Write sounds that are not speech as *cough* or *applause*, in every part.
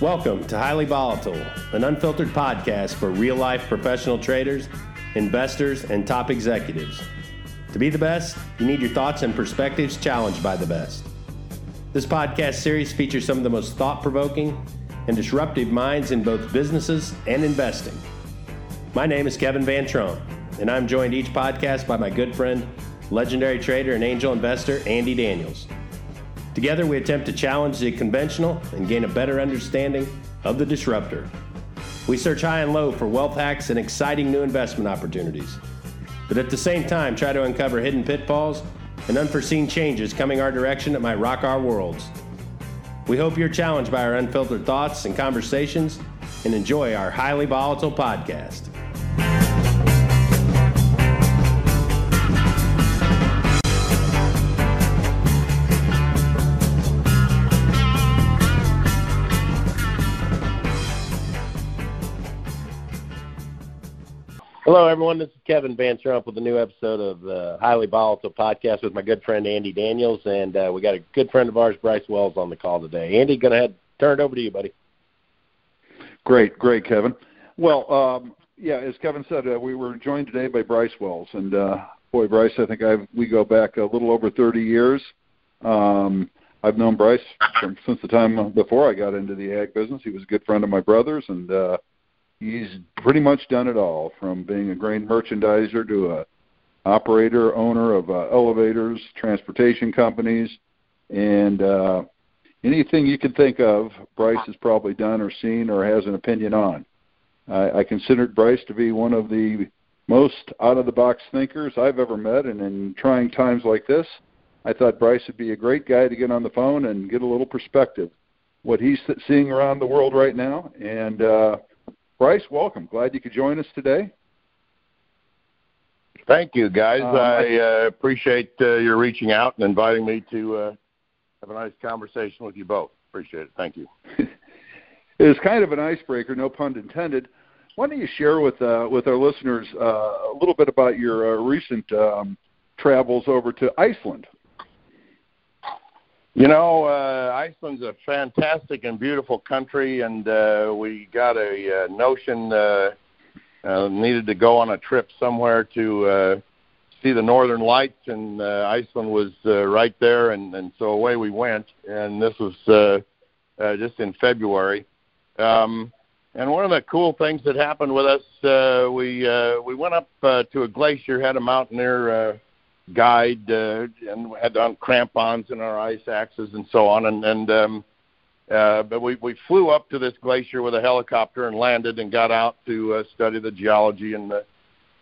Welcome to Highly Volatile, an unfiltered podcast for real life professional traders, investors, and top executives. To be the best, you need your thoughts and perspectives challenged by the best. This podcast series features some of the most thought provoking and disruptive minds in both businesses and investing. My name is Kevin Van Trump, and I'm joined each podcast by my good friend, legendary trader and angel investor Andy Daniels. Together, we attempt to challenge the conventional and gain a better understanding of the disruptor. We search high and low for wealth hacks and exciting new investment opportunities, but at the same time, try to uncover hidden pitfalls and unforeseen changes coming our direction that might rock our worlds. We hope you're challenged by our unfiltered thoughts and conversations and enjoy our highly volatile podcast. Hello, everyone. This is Kevin Van Trump with a new episode of the Highly Volatile Podcast with my good friend Andy Daniels, and uh, we got a good friend of ours, Bryce Wells, on the call today. Andy, go ahead, turn it over to you, buddy. Great, great, Kevin. Well, um, yeah, as Kevin said, uh, we were joined today by Bryce Wells, and uh, boy, Bryce, I think I've, we go back a little over 30 years. Um, I've known Bryce from, since the time before I got into the ag business. He was a good friend of my brother's, and uh, he's pretty much done it all from being a grain merchandiser to a operator owner of uh, elevators transportation companies and uh anything you can think of bryce has probably done or seen or has an opinion on. I, I considered bryce to be one of the most out of the box thinkers i've ever met and in trying times like this i thought bryce would be a great guy to get on the phone and get a little perspective. What he's seeing around the world right now and uh Bryce, welcome. Glad you could join us today. Thank you, guys. Um, I uh, appreciate uh, your reaching out and inviting me to uh, have a nice conversation with you both. Appreciate it. Thank you. *laughs* it was kind of an icebreaker, no pun intended. Why don't you share with uh, with our listeners uh, a little bit about your uh, recent um, travels over to Iceland? You know, uh, Iceland's a fantastic and beautiful country, and uh, we got a uh, notion uh, uh, needed to go on a trip somewhere to uh, see the Northern Lights, and uh, Iceland was uh, right there, and, and so away we went. And this was uh, uh, just in February. Um, and one of the cool things that happened with us, uh, we uh, we went up uh, to a glacier, had a mountaineer. Uh, guide uh, and had on crampons and our ice axes and so on. And and um uh but we we flew up to this glacier with a helicopter and landed and got out to uh, study the geology and the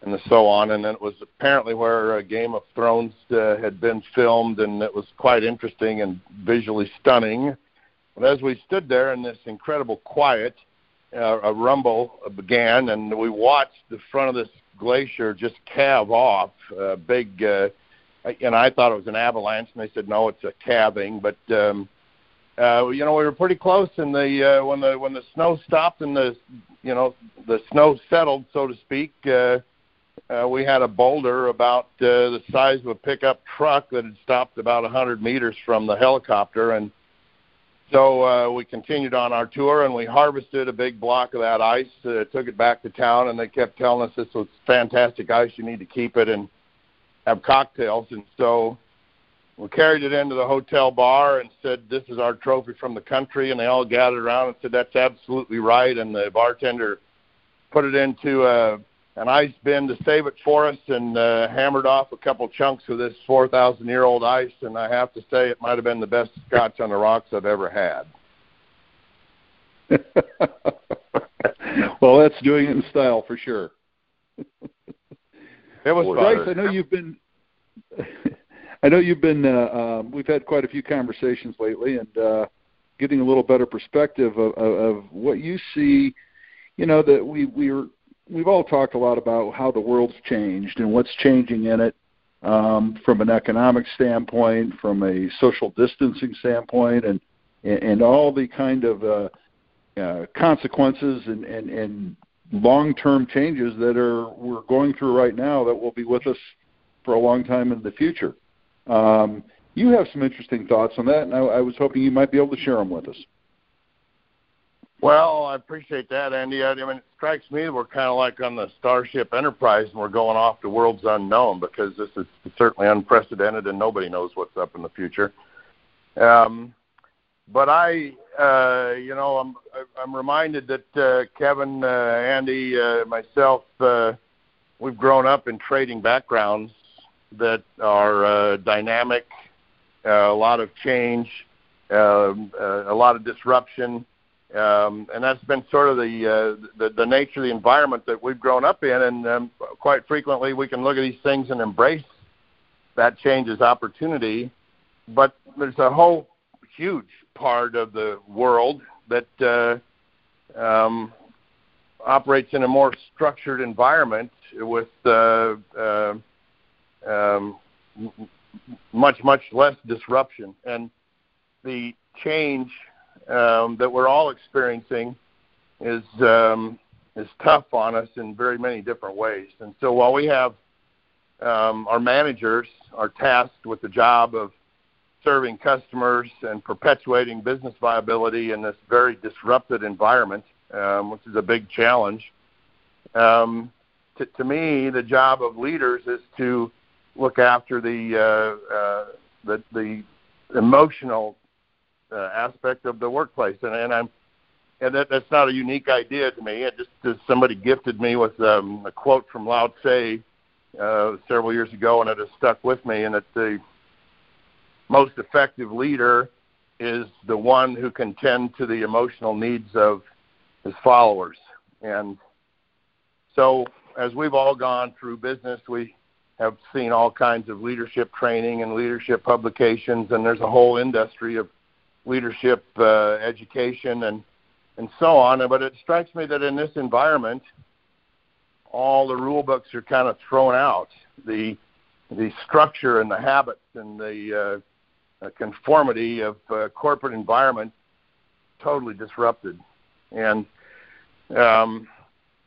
and the so on. And then it was apparently where uh, Game of Thrones uh, had been filmed and it was quite interesting and visually stunning. But as we stood there in this incredible quiet uh, a rumble began and we watched the front of this glacier just calve off a big uh and I thought it was an avalanche and they said no it's a calving but um uh you know we were pretty close and the uh when the when the snow stopped and the you know the snow settled so to speak uh uh, we had a boulder about uh, the size of a pickup truck that had stopped about a 100 meters from the helicopter, and so uh, we continued on our tour and we harvested a big block of that ice, uh, took it back to town, and they kept telling us this was fantastic ice. You need to keep it and have cocktails. And so we carried it into the hotel bar and said, "This is our trophy from the country." And they all gathered around and said, "That's absolutely right." And the bartender put it into a an ice bin to save it for us and uh, hammered off a couple chunks of this 4,000 year old ice. And I have to say, it might have been the best scotch on the rocks I've ever had. *laughs* well, that's doing it in style for sure. It was Bryce, I know you've been. *laughs* I know you've been. Uh, um, we've had quite a few conversations lately, and uh, getting a little better perspective of, of, of what you see. You know that we we are we've all talked a lot about how the world's changed and what's changing in it um, from an economic standpoint, from a social distancing standpoint, and and all the kind of uh, uh, consequences and, and, and long-term changes that are we're going through right now that will be with us for a long time in the future. Um, you have some interesting thoughts on that, and I, I was hoping you might be able to share them with us. Well, I appreciate that, Andy. I mean, it strikes me we're kind of like on the Starship Enterprise, and we're going off to worlds unknown because this is certainly unprecedented, and nobody knows what's up in the future. Um, but I, uh, you know, I'm I'm reminded that uh, Kevin, uh, Andy, uh, myself, uh, we've grown up in trading backgrounds that are uh, dynamic, uh, a lot of change, uh, uh, a lot of disruption um, and that's been sort of the, uh, the the nature of the environment that we've grown up in. And um, quite frequently, we can look at these things and embrace that change as opportunity. But there's a whole huge part of the world that uh, um, operates in a more structured environment with uh, uh, um, much much less disruption and the change um, that we're all experiencing is um, is tough on us in very many different ways. And so while we have um, our managers are tasked with the job of serving customers and perpetuating business viability in this very disrupted environment, um, which is a big challenge. Um, to, to me, the job of leaders is to look after the uh, uh, the, the emotional uh, aspect of the workplace, and, and I'm and that, that's not a unique idea to me. It just, just somebody gifted me with um, a quote from Lao Tse uh, several years ago, and it has stuck with me. And that the most effective leader is the one who can tend to the emotional needs of his followers. And so, as we've all gone through business, we have seen all kinds of leadership training and leadership publications, and there's a whole industry of leadership uh, education and and so on. But it strikes me that in this environment, all the rule books are kind of thrown out. The the structure and the habits and the uh, conformity of uh, corporate environment totally disrupted. And um,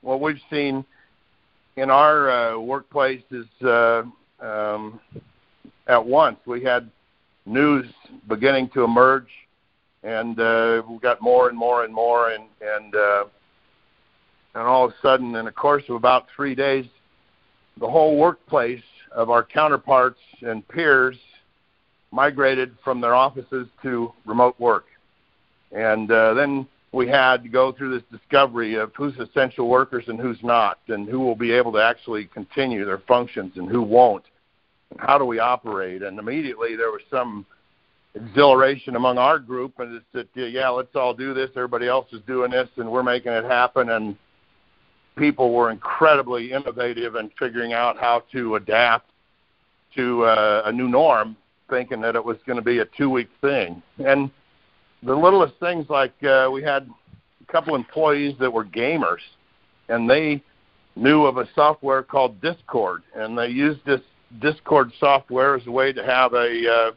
what we've seen in our uh, workplace is uh, um, at once we had news beginning to emerge and uh, we got more and more and more, and and uh, and all of a sudden, in the course of about three days, the whole workplace of our counterparts and peers migrated from their offices to remote work, and uh, then we had to go through this discovery of who's essential workers and who's not, and who will be able to actually continue their functions and who won't. And how do we operate? And immediately there was some exhilaration among our group, and it's that yeah, let's all do this. Everybody else is doing this, and we're making it happen. And people were incredibly innovative in figuring out how to adapt to uh, a new norm, thinking that it was going to be a two-week thing. And the littlest things like uh, we had a couple employees that were gamers, and they knew of a software called Discord, and they used this Discord software as a way to have a uh,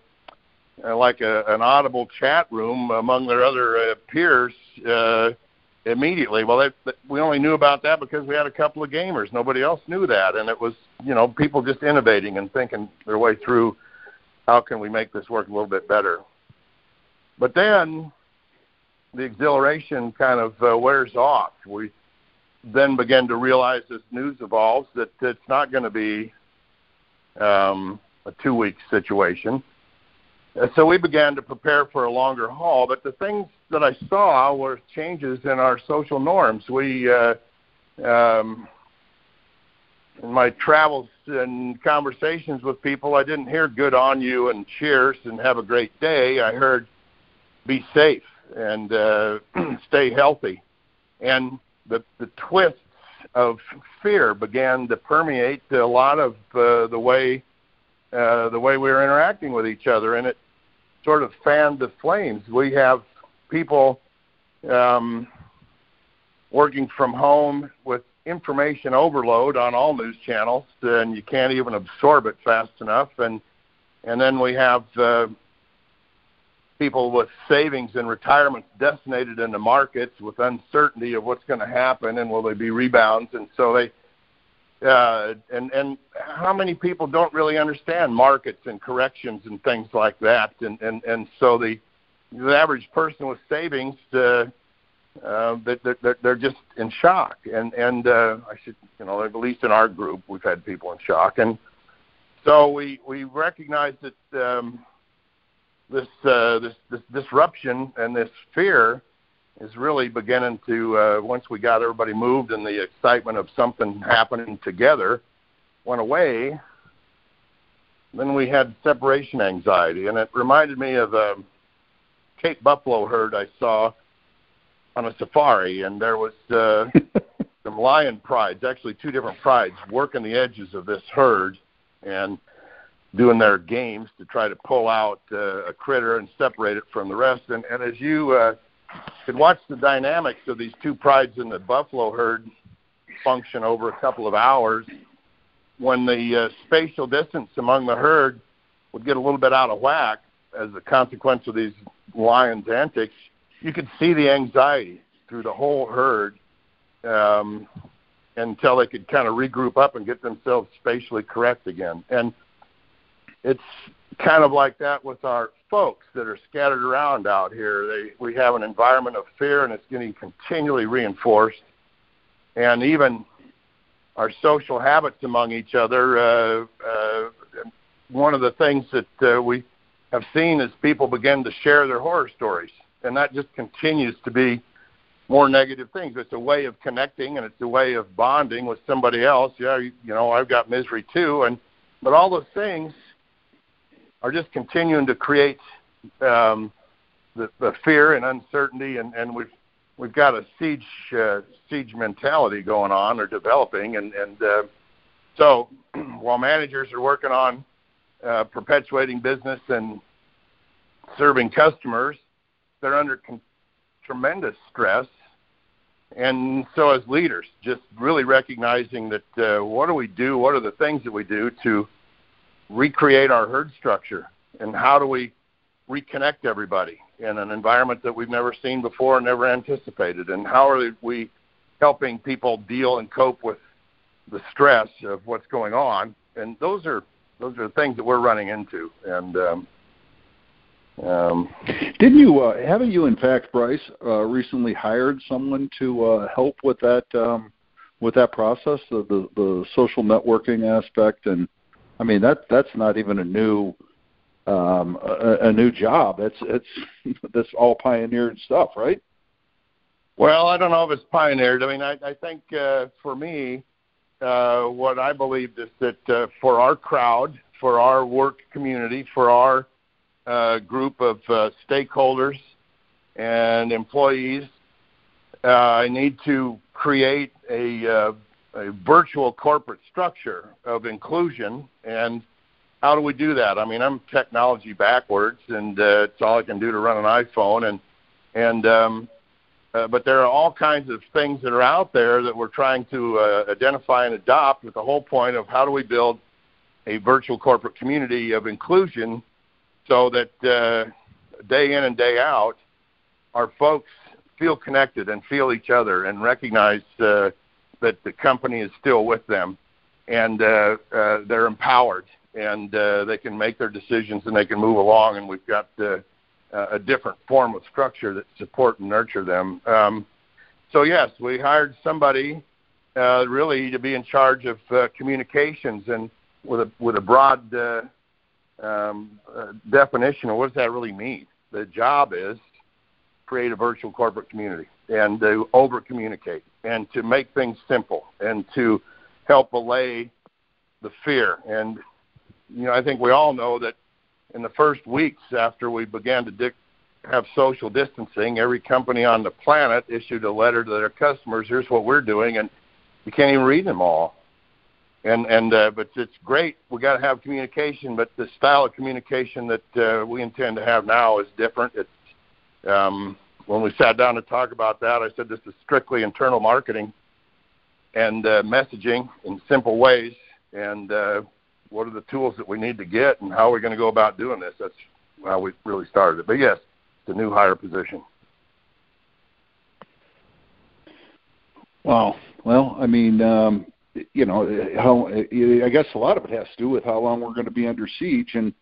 uh, like a, an audible chat room among their other uh, peers uh, immediately. Well, they, we only knew about that because we had a couple of gamers. Nobody else knew that, and it was you know people just innovating and thinking their way through how can we make this work a little bit better. But then the exhilaration kind of uh, wears off. We then begin to realize as news evolves that it's not going to be um, a two-week situation so we began to prepare for a longer haul. But the things that I saw were changes in our social norms. We, uh, um, in my travels and conversations with people, I didn't hear "good on you" and "cheers" and "have a great day." I heard "be safe" and uh, *clears throat* "stay healthy," and the the twists of fear began to permeate a lot of uh, the way uh, the way we were interacting with each other, and it sort of fanned the flames. We have people um, working from home with information overload on all news channels, and you can't even absorb it fast enough. And and then we have uh, people with savings and retirements decimated in the markets with uncertainty of what's going to happen and will there be rebounds, and so they uh, and and how many people don't really understand markets and corrections and things like that, and and and so the the average person with savings uh, uh, that they're, they're just in shock. And and uh, I should, you know, at least in our group, we've had people in shock, and so we we recognize that um, this uh, this this disruption and this fear is really beginning to uh, once we got everybody moved and the excitement of something happening together went away. Then we had separation anxiety, and it reminded me of a Cape buffalo herd I saw on a safari, and there was uh, *laughs* some lion prides, actually two different prides, working the edges of this herd and doing their games to try to pull out uh, a critter and separate it from the rest. And, and as you uh, could watch the dynamics of these two prides in the buffalo herd function over a couple of hours, when the uh, spatial distance among the herd would get a little bit out of whack as a consequence of these lions' antics, you could see the anxiety through the whole herd um, until they could kind of regroup up and get themselves spatially correct again. And it's kind of like that with our folks that are scattered around out here. They, we have an environment of fear, and it's getting continually reinforced. And even our social habits among each other. Uh, uh, one of the things that uh, we have seen is people begin to share their horror stories, and that just continues to be more negative things. It's a way of connecting, and it's a way of bonding with somebody else. Yeah, you, you know, I've got misery too, and but all those things are just continuing to create um, the, the fear and uncertainty, and, and we've we've got a siege uh, siege mentality going on or developing, and and uh, so *clears throat* while managers are working on uh, perpetuating business and serving customers, they're under con- tremendous stress. And so, as leaders, just really recognizing that uh, what do we do? What are the things that we do to recreate our herd structure? And how do we reconnect everybody in an environment that we've never seen before, and never anticipated? And how are we helping people deal and cope with the stress of what's going on? And those are those are the things that we're running into. And um, um, didn't you? Uh, haven't you, in fact, Bryce, uh, recently hired someone to uh, help with that um, with that process, the, the the social networking aspect? And I mean that that's not even a new um, a, a new job. It's it's *laughs* this all pioneered stuff, right? Well, I don't know if it's pioneered. I mean, I, I think uh, for me, uh, what I believed is that uh, for our crowd, for our work community, for our uh, group of uh, stakeholders and employees, uh, I need to create a, uh, a virtual corporate structure of inclusion and how do we do that? I mean, I'm technology backwards, and uh, it's all I can do to run an iPhone, and and um, uh, but there are all kinds of things that are out there that we're trying to uh, identify and adopt with the whole point of how do we build a virtual corporate community of inclusion so that uh, day in and day out our folks feel connected and feel each other and recognize uh, that the company is still with them and uh, uh, they're empowered and uh, they can make their decisions and they can move along. And we've got uh, a different form of structure that support and nurture them. Um, so yes, we hired somebody uh, really to be in charge of uh, communications and with a with a broad uh, um, uh, definition of what does that really mean. The job is create a virtual corporate community and to over communicate and to make things simple and to help allay the fear and you know, I think we all know that in the first weeks after we began to dic- have social distancing, every company on the planet issued a letter to their customers. Here's what we're doing, and you can't even read them all. And and uh, but it's great. We got to have communication, but the style of communication that uh, we intend to have now is different. It's um, when we sat down to talk about that, I said this is strictly internal marketing and uh, messaging in simple ways, and uh, what are the tools that we need to get, and how are we going to go about doing this? That's how we really started it. But yes, it's a new hire position. Wow. Well, I mean, um, you know, how I guess a lot of it has to do with how long we're going to be under siege, and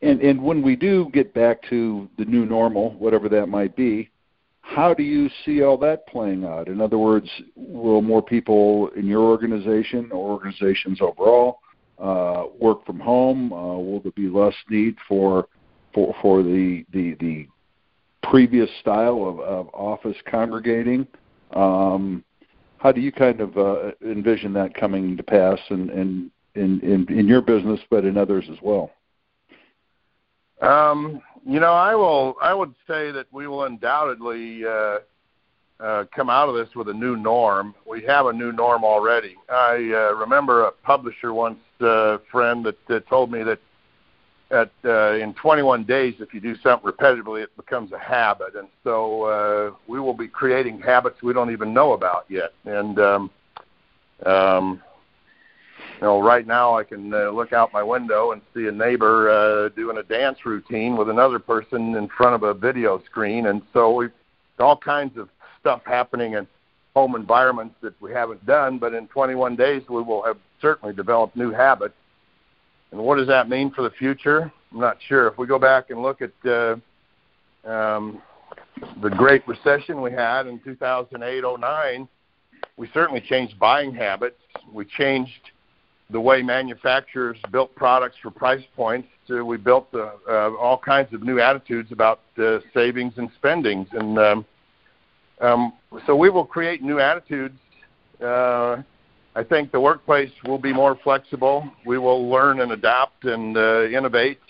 and and when we do get back to the new normal, whatever that might be, how do you see all that playing out? In other words, will more people in your organization or organizations overall uh, work from home? Uh, will there be less need for for for the the, the previous style of, of office congregating? Um, how do you kind of uh, envision that coming to pass in, in in in in your business, but in others as well? Um, you know, I will. I would say that we will undoubtedly uh, uh, come out of this with a new norm. We have a new norm already. I uh, remember a publisher once, uh, friend, that, that told me that at uh, in 21 days, if you do something repetitively, it becomes a habit. And so uh, we will be creating habits we don't even know about yet. And um, um, you know, right now I can uh, look out my window and see a neighbor uh, doing a dance routine with another person in front of a video screen, and so we've all kinds of stuff happening in home environments that we haven't done. But in 21 days, we will have certainly developed new habits. And what does that mean for the future? I'm not sure. If we go back and look at uh, um, the Great Recession we had in 2008-09, we certainly changed buying habits. We changed the way manufacturers built products for price points. Uh, we built uh, uh, all kinds of new attitudes about uh, savings and spendings, and um, um, so we will create new attitudes. Uh, I think the workplace will be more flexible. We will learn and adapt and uh, innovate.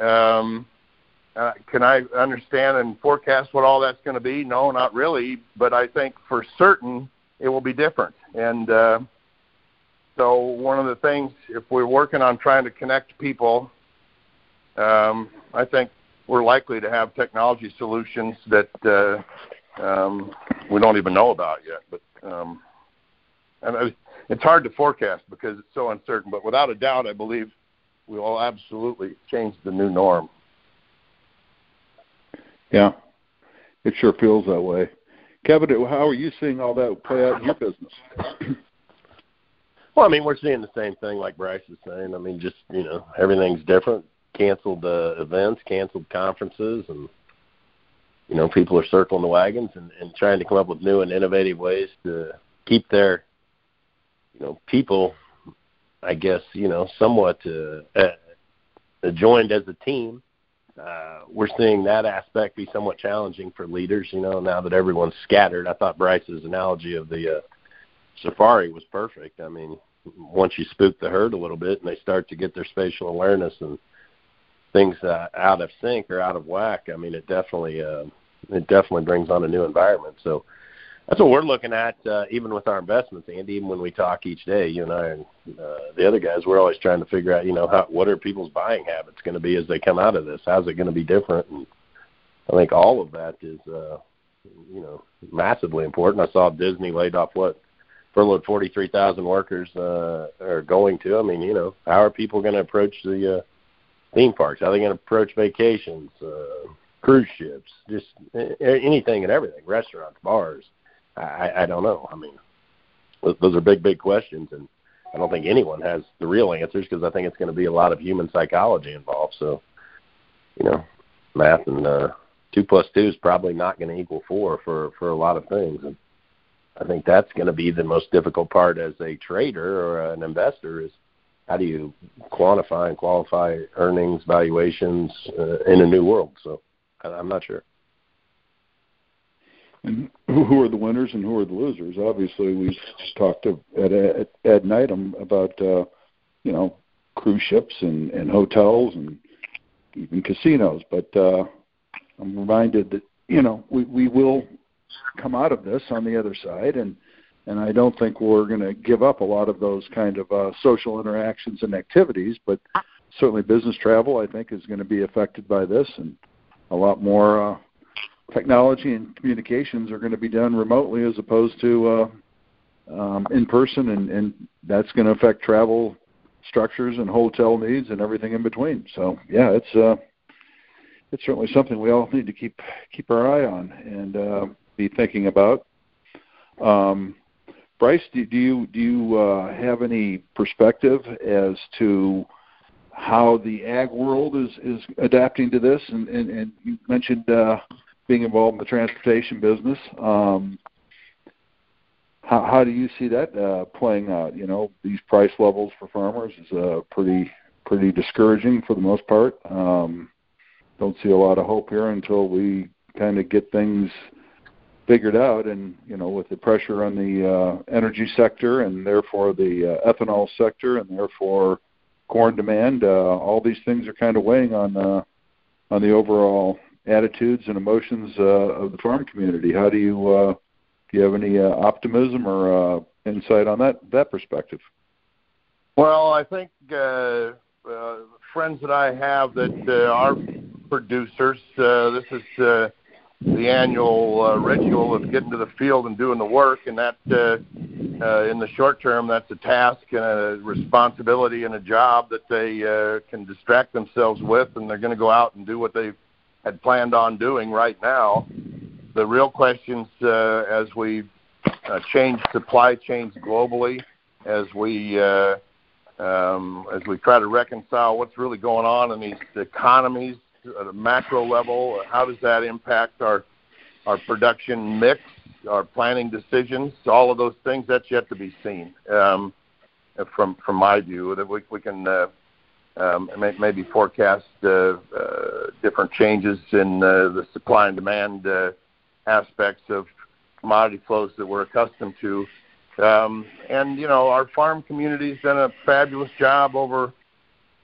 Um, uh, can I understand and forecast what all that's going to be? No, not really. But I think for certain it will be different. And uh, so one of the things, if we're working on trying to connect people, um, I think we're likely to have technology solutions that uh, um, we don't even know about yet. But um, and it's hard to forecast because it's so uncertain. But without a doubt, I believe we will absolutely change the new norm. Yeah, it sure feels that way. Kevin, how are you seeing all that play out in your business? *clears throat* Well, I mean, we're seeing the same thing like Bryce is saying. I mean, just you know, everything's different. Canceled uh, events, canceled conferences, and you know, people are circling the wagons and, and trying to come up with new and innovative ways to keep their you know people, I guess you know, somewhat uh, uh, joined as a team. Uh, we're seeing that aspect be somewhat challenging for leaders. You know, now that everyone's scattered. I thought Bryce's analogy of the uh, safari was perfect. I mean, once you spook the herd a little bit and they start to get their spatial awareness and things uh, out of sync or out of whack, I mean, it definitely uh, it definitely brings on a new environment. So that's what we're looking at, uh, even with our investments, Andy. Even when we talk each day, you and I and uh, the other guys, we're always trying to figure out, you know, how, what are people's buying habits going to be as they come out of this? How's it going to be different? And I think all of that is, uh, you know, massively important. I saw Disney laid off what furloughed 43,000 workers uh, are going to. I mean, you know, how are people going to approach the uh, theme parks? How are they going to approach vacations, uh, cruise ships, just anything and everything, restaurants, bars? I, I don't know. I mean, those are big, big questions, and I don't think anyone has the real answers because I think it's going to be a lot of human psychology involved. So, you know, math and uh, two plus two is probably not going to equal four for for a lot of things. And I think that's going to be the most difficult part as a trader or an investor is how do you quantify and qualify earnings, valuations uh, in a new world? So I'm not sure. And who are the winners and who are the losers? Obviously, we talked to, at ad nitem about uh, you know cruise ships and, and hotels and even casinos. But uh, I'm reminded that you know we, we will come out of this on the other side and and I don't think we're going to give up a lot of those kind of uh, social interactions and activities, but certainly business travel I think is going to be affected by this, and a lot more uh, technology and communications are going to be done remotely as opposed to uh, um, in person, and, and that's going to affect travel structures and hotel needs and everything in between. So yeah, it's uh, it's certainly something we all need to keep keep our eye on and uh, be thinking about. Um, Bryce, do, do you do you uh, have any perspective as to how the ag world is is adapting to this? And and, and you mentioned uh, being involved in the transportation business. Um, how, how do you see that uh, playing out? You know, these price levels for farmers is uh, pretty pretty discouraging for the most part. Um, don't see a lot of hope here until we kind of get things figured out. And you know, with the pressure on the uh, energy sector and therefore the uh, ethanol sector and therefore corn demand, uh, all these things are kind of weighing on uh, on the overall attitudes and emotions uh, of the farm community. How do you uh, do you have any uh, optimism or uh, insight on that that perspective? Well, I think uh, uh, friends that I have that uh, are producers. Uh, this is uh, the annual uh, ritual of getting to the field and doing the work, and that uh, uh, in the short term, that's a task and a responsibility and a job that they uh, can distract themselves with, and they're going to go out and do what they had planned on doing right now. The real questions uh, as we uh, change supply chains globally, as we uh, um, as we try to reconcile what's really going on in these economies at a macro level. How does that impact our our production mix, our planning decisions? All of those things that's yet to be seen. Um, from from my view, that we can. Uh, um, maybe forecast uh, uh, different changes in the supply and demand aspects of commodity flows that we're accustomed to. Um, and you know, our farm community's done a fabulous job over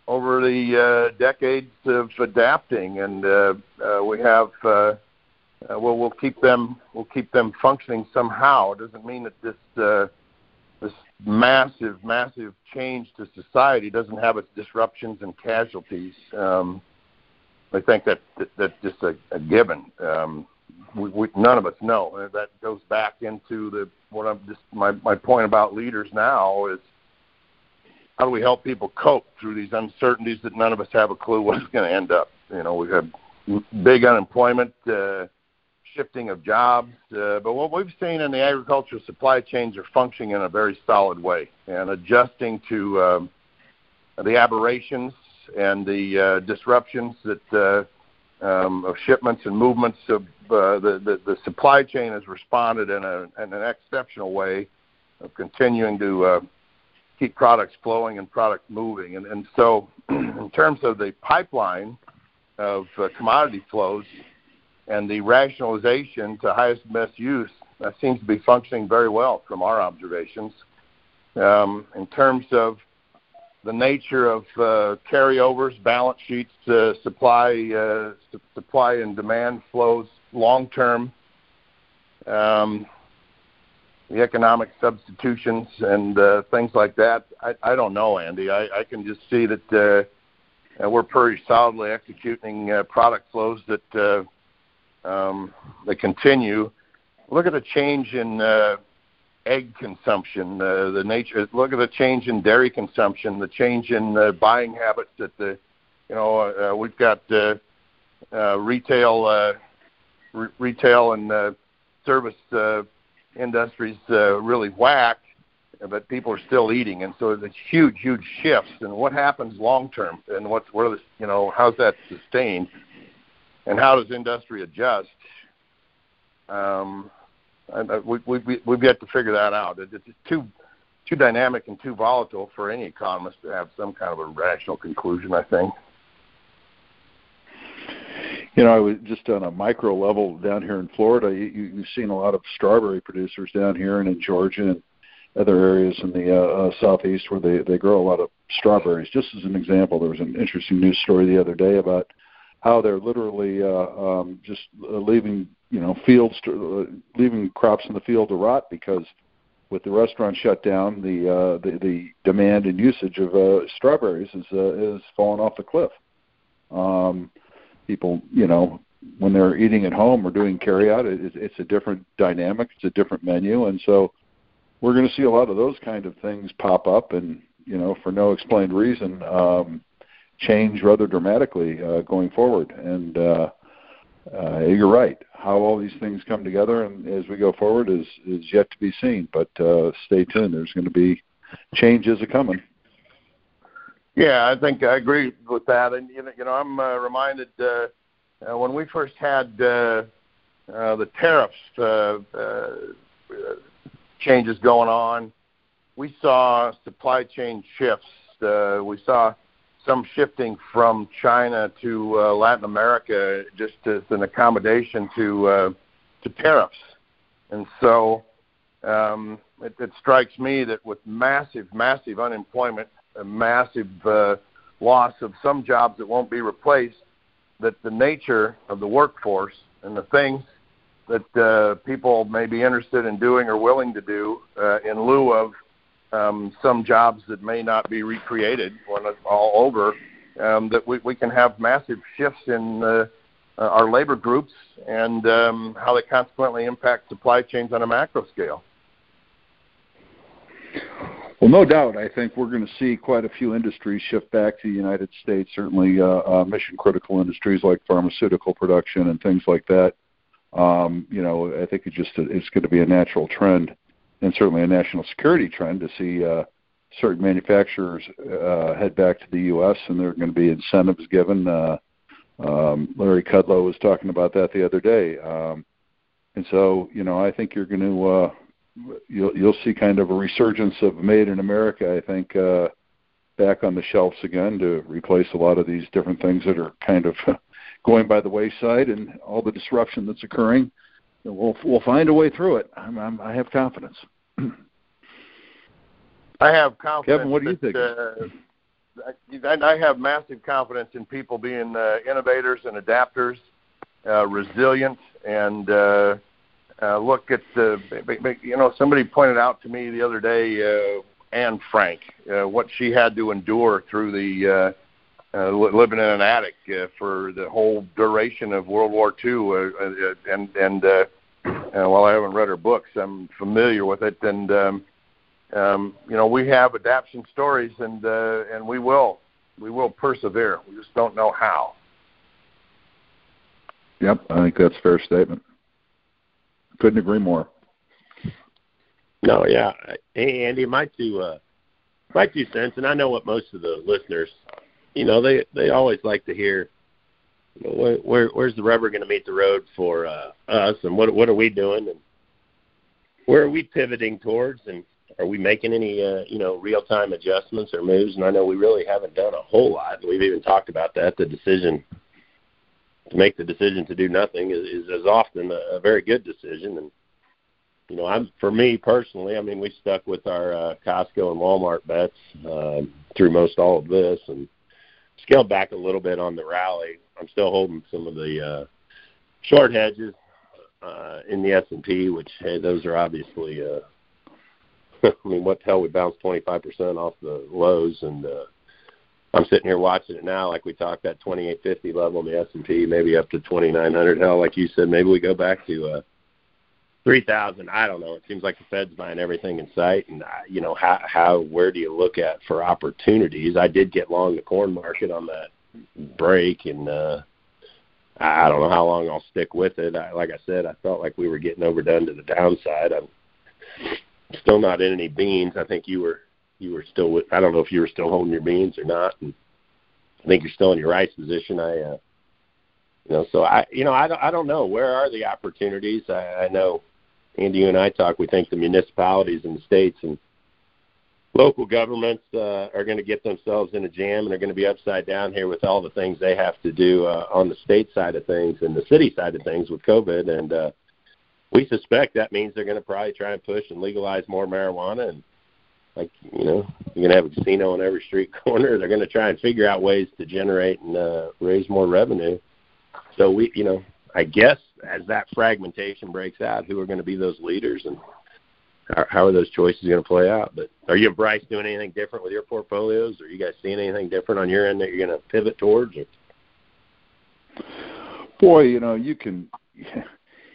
over the uh, decades of adapting, and uh, uh, we have. Uh, uh, well, we'll keep them. We'll keep them functioning somehow. It doesn't mean that this uh, this massive, massive change to society doesn't have its disruptions and casualties. Um, I think that, that that's just a, a given. Um, we, we, none of us know. That goes back into the what I'm just my my point about leaders now is how do we help people cope through these uncertainties that none of us have a clue what's going to end up. You know, we have had big unemployment, uh, shifting of jobs, uh, but what we've seen in the agricultural supply chains are functioning in a very solid way and adjusting to um, the aberrations and the uh, disruptions that uh, um, of shipments and movements of uh, the, the the supply chain has responded in, a, in an exceptional way of continuing to uh, keep products flowing and product moving. And, and so, *clears throat* in terms of the pipeline of uh, commodity flows and the rationalization to highest and best use, that seems to be functioning very well from our observations. Um, in terms of the nature of uh, carryovers, balance sheets, uh, supply, uh, su- supply and demand flows, long term, um, the economic substitutions and uh, things like that. I, I don't know, Andy. I, I can just see that uh, we're pretty solidly executing uh, product flows that uh, um, that continue. Look at the change in uh, egg consumption, uh, the nature. Look at the change in dairy consumption, the change in uh, buying habits. That the, you know, uh, we've got uh, uh, retail, uh, re- retail and uh, service uh, industries uh, really whacked, but people are still eating, and so there's huge, huge shifts. And what happens long term, and what's what are the, you know, how's that sustained, and how does industry adjust? Um, we, we, we've yet to figure that out. It, it's too too dynamic and too volatile for any economist to have some kind of a rational conclusion. I think. You know, I was just on a micro level down here in Florida. You, you've seen a lot of strawberry producers down here and in Georgia and other areas in the uh, uh, southeast where they they grow a lot of strawberries. Just as an example, there was an interesting news story the other day about how they're literally uh, um, just uh, leaving you know fields to, uh, leaving crops in the field to rot because with the restaurant shut down, the uh, the, the demand and usage of uh, strawberries is uh, is fallen off the cliff. Um, people, you know, when they're eating at home or doing carryout, it, it's a different dynamic, it's a different menu, and so we're going to see a lot of those kind of things pop up, and you know, for no explained reason. Um, change rather dramatically uh, going forward. And uh, uh, you're right. How all these things come together and as we go forward is is yet to be seen. But uh, stay tuned. There's going to be changes a coming. Yeah, I think I agree with that. And you know, you know I'm uh, reminded uh, uh, when we first had uh, uh, the tariffs uh, uh, changes going on, we saw supply chain shifts. Uh, we saw some shifting from China to uh, Latin America just as an accommodation to uh, to tariffs, and so um, it, it strikes me that with massive, massive unemployment, a massive uh, loss of some jobs that won't be replaced, that the nature of the workforce and the things that uh, people may be interested in doing or willing to do uh, in lieu of um, some jobs that may not be recreated when it's all over, um, that we, we can have massive shifts in uh, our labor groups and um, how they consequently impact supply chains on a macro scale. Well, no doubt. I think we're going to see quite a few industries shift back to the United States. Certainly, uh, uh, mission critical industries like pharmaceutical production and things like that. Um, you know, I think it's just it's going to be a natural trend, and certainly a national security trend to see uh, certain manufacturers uh, head back to the U.S. and there are going to be incentives given. Uh, um, Larry Kudlow was talking about that the other day, um, and so you know, I think you're going to uh, you'll you'll see kind of a resurgence of made in America. I think. Uh, back on the shelves again to replace a lot of these different things that are kind of *laughs* going by the wayside and all the disruption that's occurring. We'll we'll find a way through it. I'm, I'm, I have confidence. I have confidence. Kevin, what do you think? Uh, I have massive confidence in people being uh, innovators and adapters, uh, resilient, and uh, uh, look at the. You know, somebody pointed out to me the other day, uh, Anne Frank, uh, what she had to endure through the uh, uh, living in an attic uh, for the whole duration of World War II. Uh, uh, and and uh, uh, while I haven't read her books, I'm familiar with it. And um, um, you know, we have adaptation stories, and uh, and we will we will persevere. We just don't know how. Yep, I think that's a fair statement. Couldn't agree more. No, yeah, hey Andy, my two uh, my two cents, and I know what most of the listeners you know they they always like to hear you know, where, where where's the rubber going to meet the road for uh, us, and what what are we doing, and where are we pivoting towards, and are we making any uh, you know real time adjustments or moves? And I know we really haven't done a whole lot. We've even talked about that. The decision to make the decision to do nothing is, is as often a, a very good decision, and you know, I'm for me personally. I mean, we stuck with our uh, Costco and Walmart bets uh, through most all of this, and scaled back a little bit on the rally. I'm still holding some of the uh, short hedges uh, in the S&P, which hey, those are obviously. Uh, *laughs* I mean, what the hell? We bounced 25% off the lows, and uh, I'm sitting here watching it now, like we talked that 2850 level in the S&P, maybe up to 2900. Hell, like you said, maybe we go back to. Uh, three thousand. I don't know. It seems like the Fed's buying everything in sight, and uh, you know how how where do you look at for opportunities? I did get long the corn market on that break, and uh, I don't know how long I'll stick with it. I, like I said, I felt like we were getting overdone to the downside. I'm still not in any beans. I think you were you were still with. I don't know if you were still holding your beans or not. And I think you're still in your rice position. I. uh you know, so I, you know, I don't, I don't know where are the opportunities. I, I know Andy, you and I talk, we think the municipalities and the states and local governments uh, are going to get themselves in a jam and are going to be upside down here with all the things they have to do uh, on the state side of things and the city side of things with COVID. And uh, we suspect that means they're going to probably try and push and legalize more marijuana. And like you know, you're to have a casino on every street *laughs* corner. They're to try and figure out ways to generate and uh, raise more revenue. So we, you know, I guess as that fragmentation breaks out, who are going to be those leaders and how, how are those choices going to play out? But are you and Bryce doing anything different with your portfolios? Are you guys seeing anything different on your end that you're going to pivot towards? Or? Boy, you know, you can, *laughs*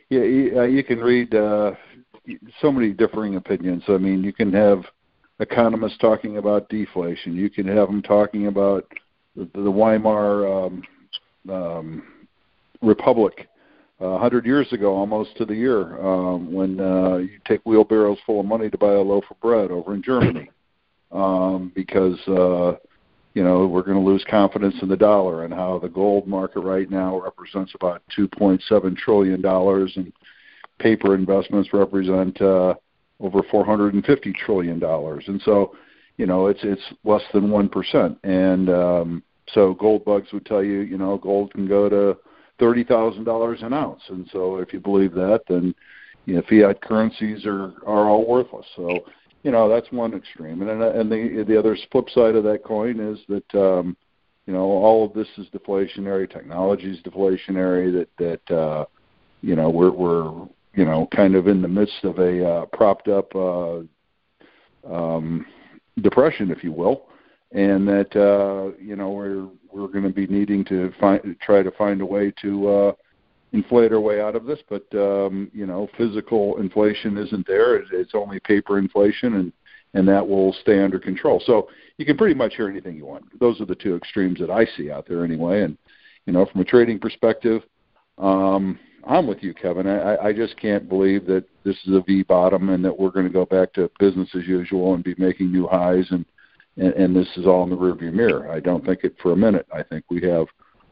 yeah, you, uh, you can read uh, so many differing opinions. I mean, you can have economists talking about deflation. You can have them talking about the, the Weimar um, um, Republic a hundred years ago, almost to the year, um, when uh, you take wheelbarrows full of money to buy a loaf of bread over in Germany, um, because uh, you know, we're going to lose confidence in the dollar and how the gold market right now represents about 2.7 trillion dollars and paper investments represent uh, over 450 trillion dollars. And so, you know, it's it's less than 1%. And um so gold bugs would tell you, you know, gold can go to $30,000 an ounce. And so if you believe that, then you know, fiat currencies are are all worthless. So you know that's one extreme, and and the the other flip side of that coin is that um, you know all of this is deflationary, technology is deflationary. That that uh, you know we're we're you know kind of in the midst of a uh, propped up uh, um, depression, if you will, and that uh, you know we're we're going to be needing to find try to find a way to uh, inflate our way out of this, but um, you know, physical inflation isn't there. It's only paper inflation, and and that will stay under control. So you can pretty much hear anything you want. Those are the two extremes that I see out there anyway. And you know, from a trading perspective, um, I'm with you, Kevin. I, I just can't believe that this is a V bottom and that we're going to go back to business as usual and be making new highs and and, and this is all in the rearview mirror. I don't think it for a minute. I think we have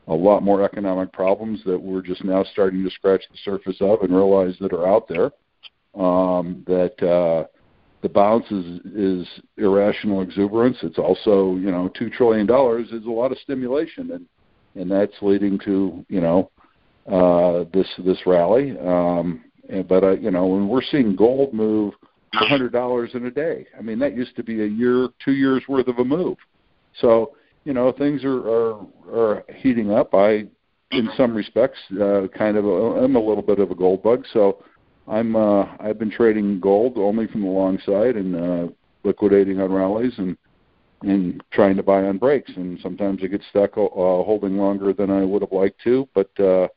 a lot more economic problems that we're just now starting to scratch the surface of and realize that are out there. Um, that uh, the bounce is, is irrational exuberance. It's also, you know, two trillion dollars is a lot of stimulation, and and that's leading to, you know, uh, this this rally. Um, but uh, you know, when we're seeing gold move hundred dollars in a day, I mean that used to be a year, two years worth of a move. So you know things are are, are heating up. I, in some respects, uh, kind of I'm a little bit of a gold bug. So I'm uh, I've been trading gold only from the long side and uh, liquidating on rallies and and trying to buy on breaks. And sometimes I get stuck uh, holding longer than I would have liked to. But uh,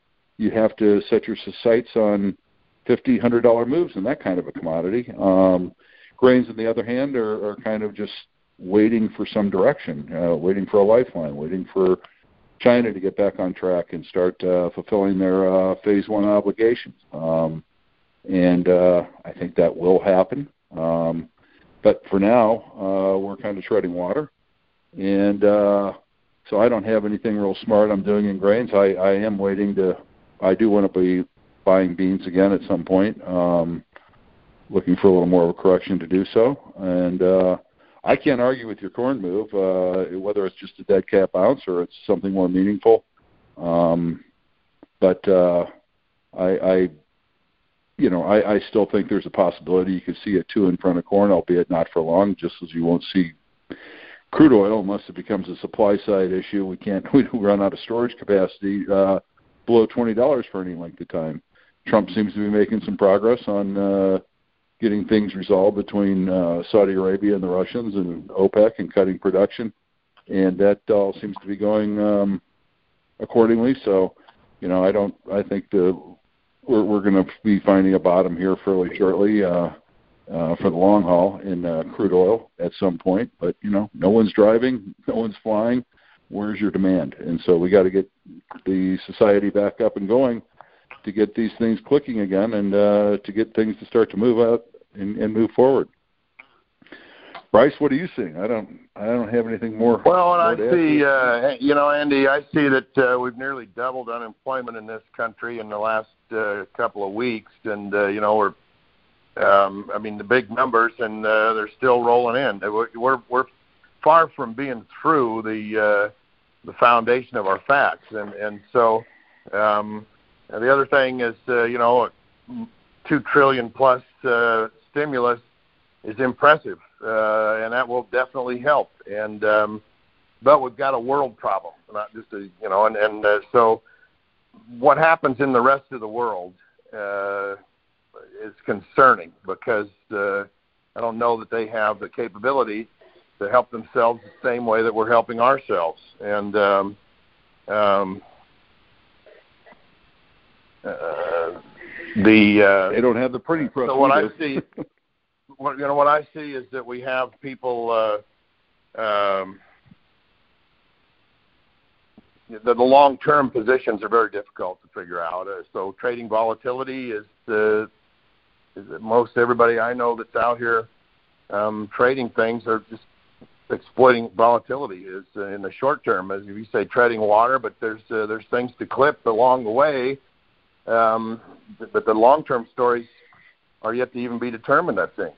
you have to set your sights on fifty, hundred dollar moves in that kind of a commodity. Um, grains, on the other hand, are, are kind of just waiting for some direction, uh, waiting for a lifeline, waiting for China to get back on track and start uh, fulfilling their uh, phase one obligations. Um, and uh, I think that will happen. Um, but for now, uh, we're kind of treading water. And uh, so I don't have anything real smart I'm doing in grains. I, I am waiting to, I do want to be buying beans again at some point, um, looking for a little more of a correction to do so. And, uh, I can't argue with your corn move, uh, whether it's just a dead cat bounce or it's something more meaningful. Um, but uh, I, I, you know, I, I still think there's a possibility you could see a two in front of corn, albeit not for long. Just as you won't see crude oil unless it becomes a supply side issue. We can't *laughs* we run out of storage capacity uh, below twenty dollars for any length of time. Trump seems to be making some progress on uh, getting things resolved between uh, Saudi Arabia and the Russians and OPEC and cutting production, and that all seems to be going um, accordingly. So, you know, I don't. I think the we're we're going to be finding a bottom here fairly shortly uh, uh, for the long haul in uh, crude oil at some point. But you know, no one's driving, *laughs* no one's flying. Where's your demand? And so we got to get the society back up and going to get these things clicking again and uh, to get things to start to move out and, and move forward. Bryce, what are you seeing? I don't, I don't have anything more. Well, and I see, uh, you know, Andy, I see that uh, we've nearly doubled unemployment in this country in the last uh, couple of weeks, and uh, you know, we're, um, I mean, the big numbers, and uh, they're still rolling in. We're, we're, we're far from being through the uh, the foundation of our facts, and and so, um, and the other thing is, uh, you know, two trillion plus uh, stimulus is impressive, uh, and that will definitely help. And um, but we've got a world problem, not just a you know, and and uh, so what happens in the rest of the world uh, is concerning because uh, I don't know that they have the capability to help themselves the same way that we're helping ourselves. And um, um, uh, the uh, they don't have the printing press. So what either. I see, *laughs* what you know, what I see is that we have people. Uh, um, the, the long-term positions are very difficult to figure out. Uh, so trading volatility is the is that most everybody I know that's out here um, trading things are just exploiting volatility is uh, in the short term, as you say, treading water. But there's uh, there's things to clip along the way. Um, but the long term stories are yet to even be determined. I think.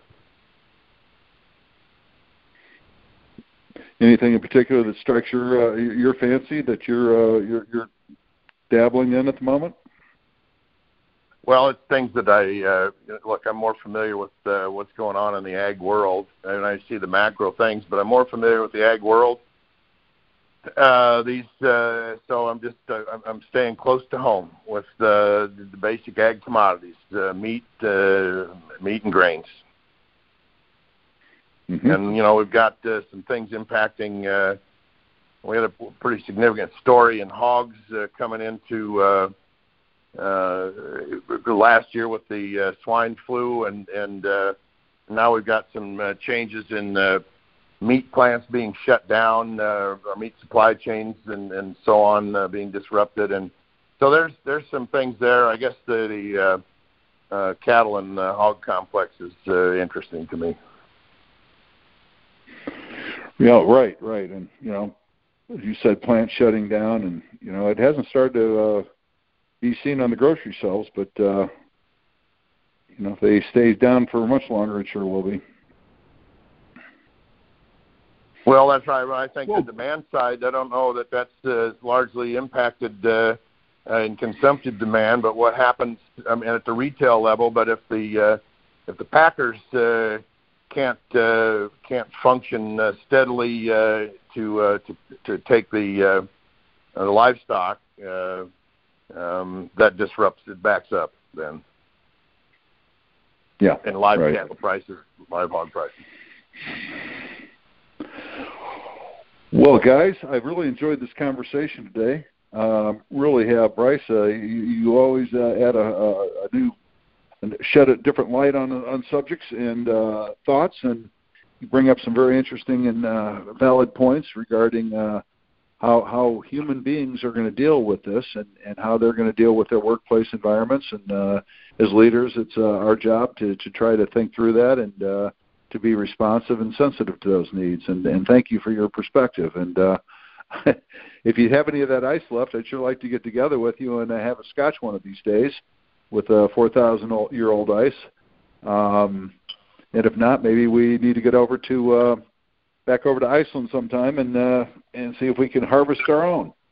Anything in particular that strikes your uh, your fancy that you're uh, you're, you're dabbling in at the moment? Well, it's things that I uh, look. I'm more familiar with uh, what's going on in the ag world, and I see the macro things. But I'm more familiar with the ag world. Uh, these, uh, so I'm just uh, I'm staying close to home with the, the basic ag commodities, uh, meat, uh, meat and grains. Mm-hmm. And you know we've got uh, some things impacting. Uh, we had a pretty significant story in hogs uh, coming into uh, uh, last year with the uh, swine flu, and and uh, now we've got some uh, changes in uh, meat plants being shut down, uh, our meat supply chains and and so on uh, being disrupted, and so there's there's some things there. I guess the, the uh, uh, cattle and uh, hog complex is uh, interesting to me. Yeah, right, right, and you know, as you said, plants shutting down, and you know, it hasn't started to uh, be seen on the grocery shelves, but uh, you know, if they stay down for much longer, it sure will be. Well, that's right. I think well, the demand side, I don't know that that's uh, largely impacted uh, uh, in consumptive demand, but what happens, I mean, at the retail level. But if the uh, if the packers uh, can't uh, can't function uh, steadily uh, to uh, to to take the uh, the livestock. Uh, um, that disrupts it backs up then. Yeah. And live right. cattle prices, live hog prices. Well, guys, I've really enjoyed this conversation today. Um, really have, Bryce. Uh, you, you always uh, add a, a, a new shed a different light on on subjects and uh, thoughts, and you bring up some very interesting and uh, valid points regarding uh, how how human beings are going to deal with this and and how they're going to deal with their workplace environments. And uh, as leaders, it's uh, our job to to try to think through that and uh, to be responsive and sensitive to those needs. And and thank you for your perspective. And uh, *laughs* if you have any of that ice left, I'd sure like to get together with you and uh, have a scotch one of these days with a 4,000 year old ice. Um, and if not, maybe we need to get over to uh, back over to Iceland sometime and uh, and see if we can harvest our own. *laughs*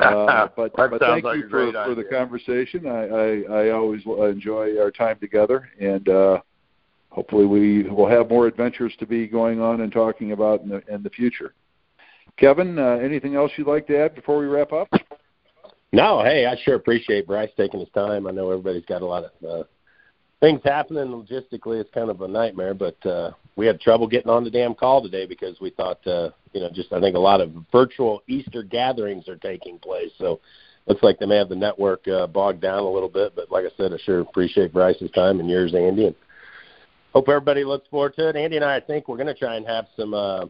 Uh, but but thank like you for, for the conversation. I, I I always enjoy our time together, and uh, hopefully we will have more adventures to be going on and talking about in the in the future. Kevin, uh, anything else you'd like to add before we wrap up? No, hey, I sure appreciate Bryce taking his time. I know everybody's got a lot of uh, things happening logistically. It's kind of a nightmare, but uh, we had trouble getting on the damn call today because we thought, uh, you know, just I think a lot of virtual Easter gatherings are taking place. So looks like they may have the network uh, bogged down a little bit. But like I said, I sure appreciate Bryce's time and yours, Andy, and hope everybody looks forward to it. Andy and I, I think we're going to try and have some uh,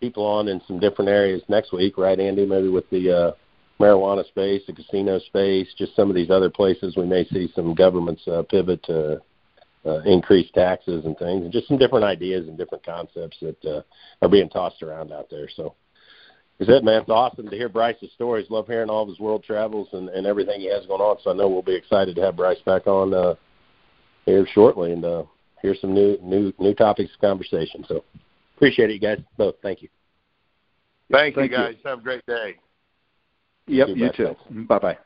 people on in some different areas next week, right, Andy? Maybe with the uh, marijuana space, the casino space, just some of these other places we may see some governments uh, pivot to uh, increase taxes and things, and just some different ideas and different concepts that uh, are being tossed around out there. So is it, man. It's awesome to hear Bryce's stories. Love hearing all of his world travels and, and everything he has going on. So I know we'll be excited to have Bryce back on uh, here shortly and uh, hear some new new new topics of conversation. So appreciate it, you guys both. Thank you. Thank, Thank you, guys. You. Have a great day. Yep, you, you too. Bye bye.